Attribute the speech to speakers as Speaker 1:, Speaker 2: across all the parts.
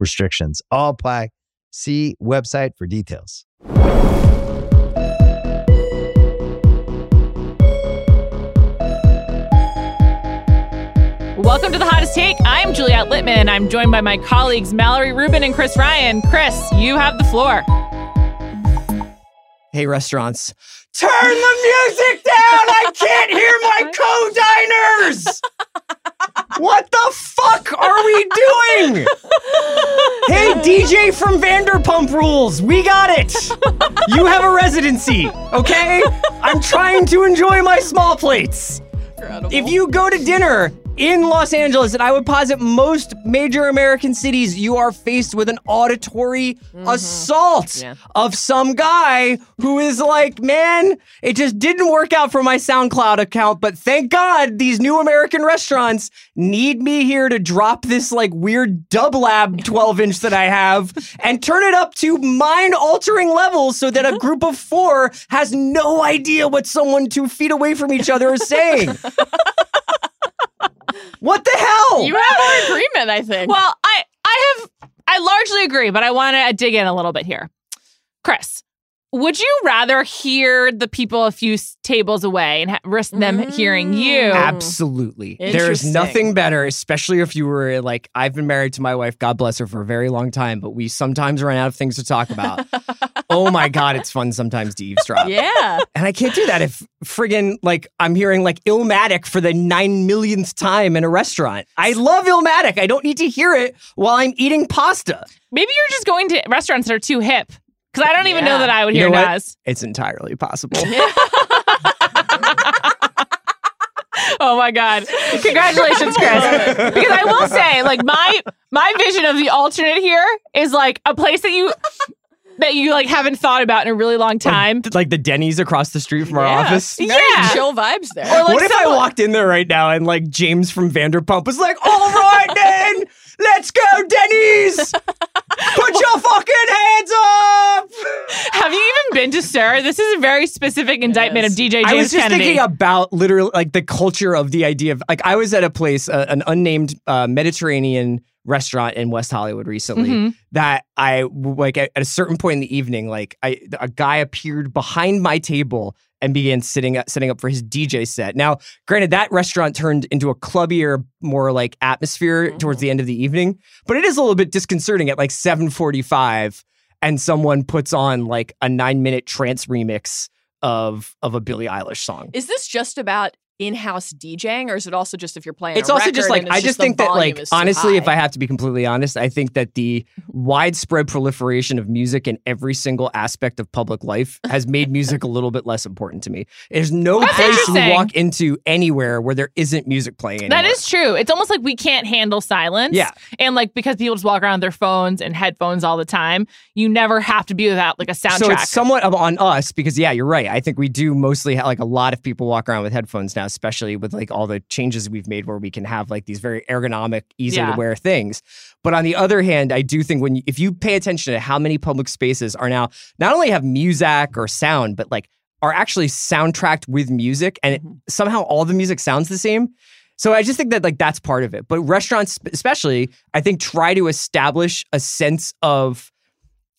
Speaker 1: restrictions all apply. See website for details.
Speaker 2: Welcome to the hottest take. I'm Juliet Litman. I'm joined by my colleagues Mallory Rubin and Chris Ryan. Chris, you have the floor.
Speaker 3: Hey, restaurants, turn the music from Vanderpump Rules, we got it! You have a residency, okay? I'm trying to enjoy my small plates. If you go to dinner in Los Angeles, and I would posit most major American cities, you are faced with an auditory mm-hmm. assault
Speaker 2: Yeah.
Speaker 3: of some guy who is like, man, it just didn't work out for my SoundCloud account, but thank God these new American restaurants need me here to drop this like weird dub lab 12 inch that I have and turn it up to mind altering levels so that a group of four has no idea what someone two feet away from each other is saying. what the hell?
Speaker 4: You have our agreement, I think.
Speaker 2: Well, I I have I largely agree, but I want to dig in a little bit here. Chris, would you rather hear the people a few tables away and ha- risk them mm. hearing you?
Speaker 3: Absolutely. There is nothing better, especially if you were like, I've been married to my wife, God bless her, for a very long time, but we sometimes run out of things to talk about. oh my God, it's fun sometimes to eavesdrop.
Speaker 4: yeah.
Speaker 3: And I can't do that if friggin' like I'm hearing like Illmatic for the nine millionth time in a restaurant. I love Illmatic. I don't need to hear it while I'm eating pasta.
Speaker 2: Maybe you're just going to restaurants that are too hip. Because I don't even know that I would
Speaker 3: You
Speaker 2: hear
Speaker 3: know what?
Speaker 2: Nas.
Speaker 3: It's entirely possible.
Speaker 2: Oh my God. Congratulations, Chris. because I will say, like, my my vision of the alternate here is like a place that you that you like haven't thought about in a really long time.
Speaker 3: like the Denny's across the street from our
Speaker 4: Yeah.
Speaker 3: office.
Speaker 4: Very
Speaker 2: Yeah.
Speaker 4: chill vibes there.
Speaker 2: Or like
Speaker 3: what if I walked in there right now and like James from Vanderpump was like, "All right then, let's go, Denny's. Put your
Speaker 2: you even been to SUR? This is a very specific indictment of
Speaker 4: is.
Speaker 2: DJ James
Speaker 3: I was just
Speaker 2: Kennedy.
Speaker 3: thinking about literally like the culture of the idea of like I was at a place, uh, an unnamed uh, Mediterranean restaurant in West Hollywood recently
Speaker 2: Mhm.
Speaker 3: that I like at, at a certain point in the evening, like I a guy appeared behind my table and began sitting up, setting up for his DJ set. Now, granted, that restaurant turned into a clubbier, more like atmosphere towards the end of the evening, but it is a little bit disconcerting at like seven forty five, and someone puts on like a nine minute trance remix of of a Billie Eilish song.
Speaker 4: is this just about in-house DJing, or is it also just if you're playing?
Speaker 3: It's
Speaker 4: a
Speaker 3: also just like I just think that like honestly, if? I have to be completely honest, I think that the widespread proliferation of music in every single aspect of public life has made music a little bit less important to me. There's no
Speaker 2: That's
Speaker 3: place you walk into anywhere where there isn't music playing anymore.
Speaker 2: that is true. It's almost like we can't handle silence.
Speaker 3: Yeah.
Speaker 2: And like because people just walk around with their phones and headphones all the time, you never have to be without like a soundtrack.
Speaker 3: So it's somewhat on us because yeah, you're right. I think we do mostly have like a lot of people walk around with headphones now, especially with like all the changes we've made where we can have like these very ergonomic, easy
Speaker 2: Yeah.
Speaker 3: to wear things. But on the other hand, I do think when you, if you pay attention to how many public spaces are now not only have music or sound, but like are actually soundtracked with music and it, mm-hmm. somehow all the music sounds the same. So I just think that like that's part of it. But restaurants especially, I think try to establish a sense of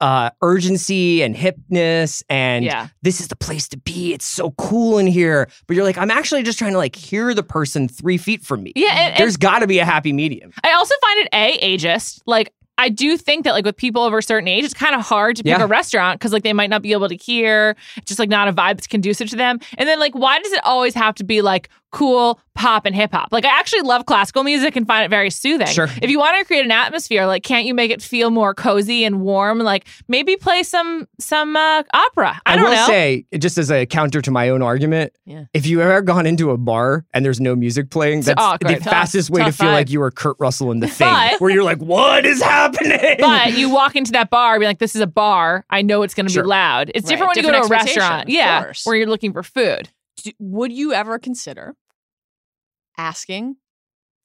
Speaker 3: uh, urgency and hipness and
Speaker 2: Yeah.
Speaker 3: this is the place to be. It's so cool in here. But you're like, I'm actually just trying to like hear the person three feet from me.
Speaker 2: Yeah, and-
Speaker 3: There's got to be a happy medium.
Speaker 2: I also find it a ageist. Like I do think that like with people over a certain age, it's kind of hard to pick
Speaker 3: Yeah.
Speaker 2: a restaurant because like they might not be able to hear. Just like not a vibe that's conducive to them. And then like why does it always have to be like cool pop and hip hop. Like I actually love classical music and find it very soothing.
Speaker 3: Sure.
Speaker 2: If you want to create an atmosphere, like can't you make it feel more cozy and warm? Like maybe play some some uh, opera. I, don't
Speaker 3: will
Speaker 2: know.
Speaker 3: say, just as a counter to my own argument,
Speaker 4: Yeah.
Speaker 3: if you've ever gone into a bar and there's no music playing, that's
Speaker 2: awkward.
Speaker 3: the
Speaker 2: Tough-
Speaker 3: fastest way to feel
Speaker 2: vibe.
Speaker 3: like you were Kurt Russell in the thing,
Speaker 2: But-
Speaker 3: where you're like, "What is happening?"
Speaker 2: but you walk into that bar, be like, "This is a bar. I know it's going to
Speaker 3: Sure.
Speaker 2: be loud." It's
Speaker 4: Right,
Speaker 2: different when you go to a restaurant,
Speaker 4: of
Speaker 2: yeah, where you're looking for food.
Speaker 4: Would you ever consider asking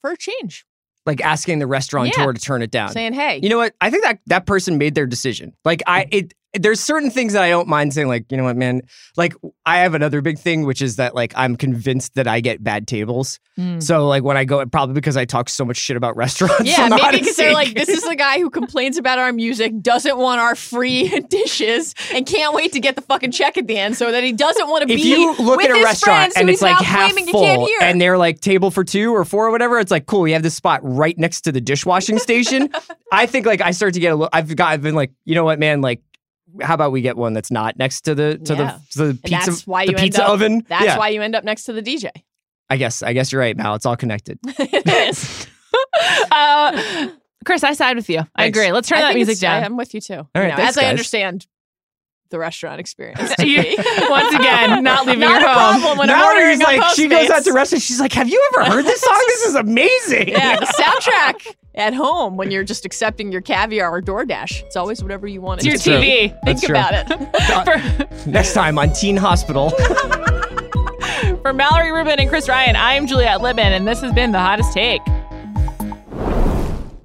Speaker 4: for a change?
Speaker 3: like asking the restaurateur
Speaker 4: Yeah.
Speaker 3: to turn it down.
Speaker 4: Saying, hey,
Speaker 3: You know what? I think that that person made their decision. Like I mm. it there's certain things that I don't mind saying like, you know what, man? Like I have another big thing which is that like I'm convinced that I get bad tables. Mm. So like when I go probably because I talk so much shit about restaurants.
Speaker 4: Yeah, maybe because they're like, this is the guy who complains about our music, doesn't want our free dishes, and can't wait to get the fucking check at the end, so that he doesn't want to
Speaker 3: if
Speaker 4: be
Speaker 3: you look
Speaker 4: with
Speaker 3: at a restaurant and it's like half
Speaker 4: you
Speaker 3: full and they're like table for two or four or whatever, it's like cool. We have this spot right next to the dishwashing station. I think like I start to get a little. I've got. I've been like, you know what, man? Like, how about we get one that's not next to the to
Speaker 4: Yeah.
Speaker 3: the to the
Speaker 4: And
Speaker 3: pizza
Speaker 4: that's why
Speaker 3: the
Speaker 4: you
Speaker 3: pizza
Speaker 4: end up,
Speaker 3: oven?
Speaker 4: That's
Speaker 3: yeah,
Speaker 4: why you end up next to the DJ.
Speaker 3: I guess. I guess you're right, Mal. It's all connected.
Speaker 4: it is.
Speaker 2: Uh, Chris, I side with you. I agree. Let's turn
Speaker 4: I
Speaker 2: that music
Speaker 4: it's- I-
Speaker 2: down.
Speaker 4: I'm with you too. All
Speaker 3: right, thanks,
Speaker 4: as I understand the restaurant experience.
Speaker 2: You- once again, not leaving
Speaker 4: Not
Speaker 2: your
Speaker 4: a
Speaker 2: home.
Speaker 4: problem when I'm
Speaker 3: Mallory's
Speaker 4: ordering
Speaker 3: like, she goes out to
Speaker 4: Postmates.
Speaker 3: restaurants. She's like, have you ever heard this song? This is amazing.
Speaker 4: Yeah, the soundtrack at home when you're just accepting your caviar or DoorDash. It's always whatever you want.
Speaker 2: It's
Speaker 4: it
Speaker 2: your
Speaker 4: to be.
Speaker 2: TV.
Speaker 4: Think
Speaker 3: That's true.
Speaker 4: about it.
Speaker 2: For,
Speaker 3: Next time on Teen Hospital.
Speaker 2: for Mallory Rubin and Chris Ryan, I'm Juliet Litman, and this has been The Hottest Take.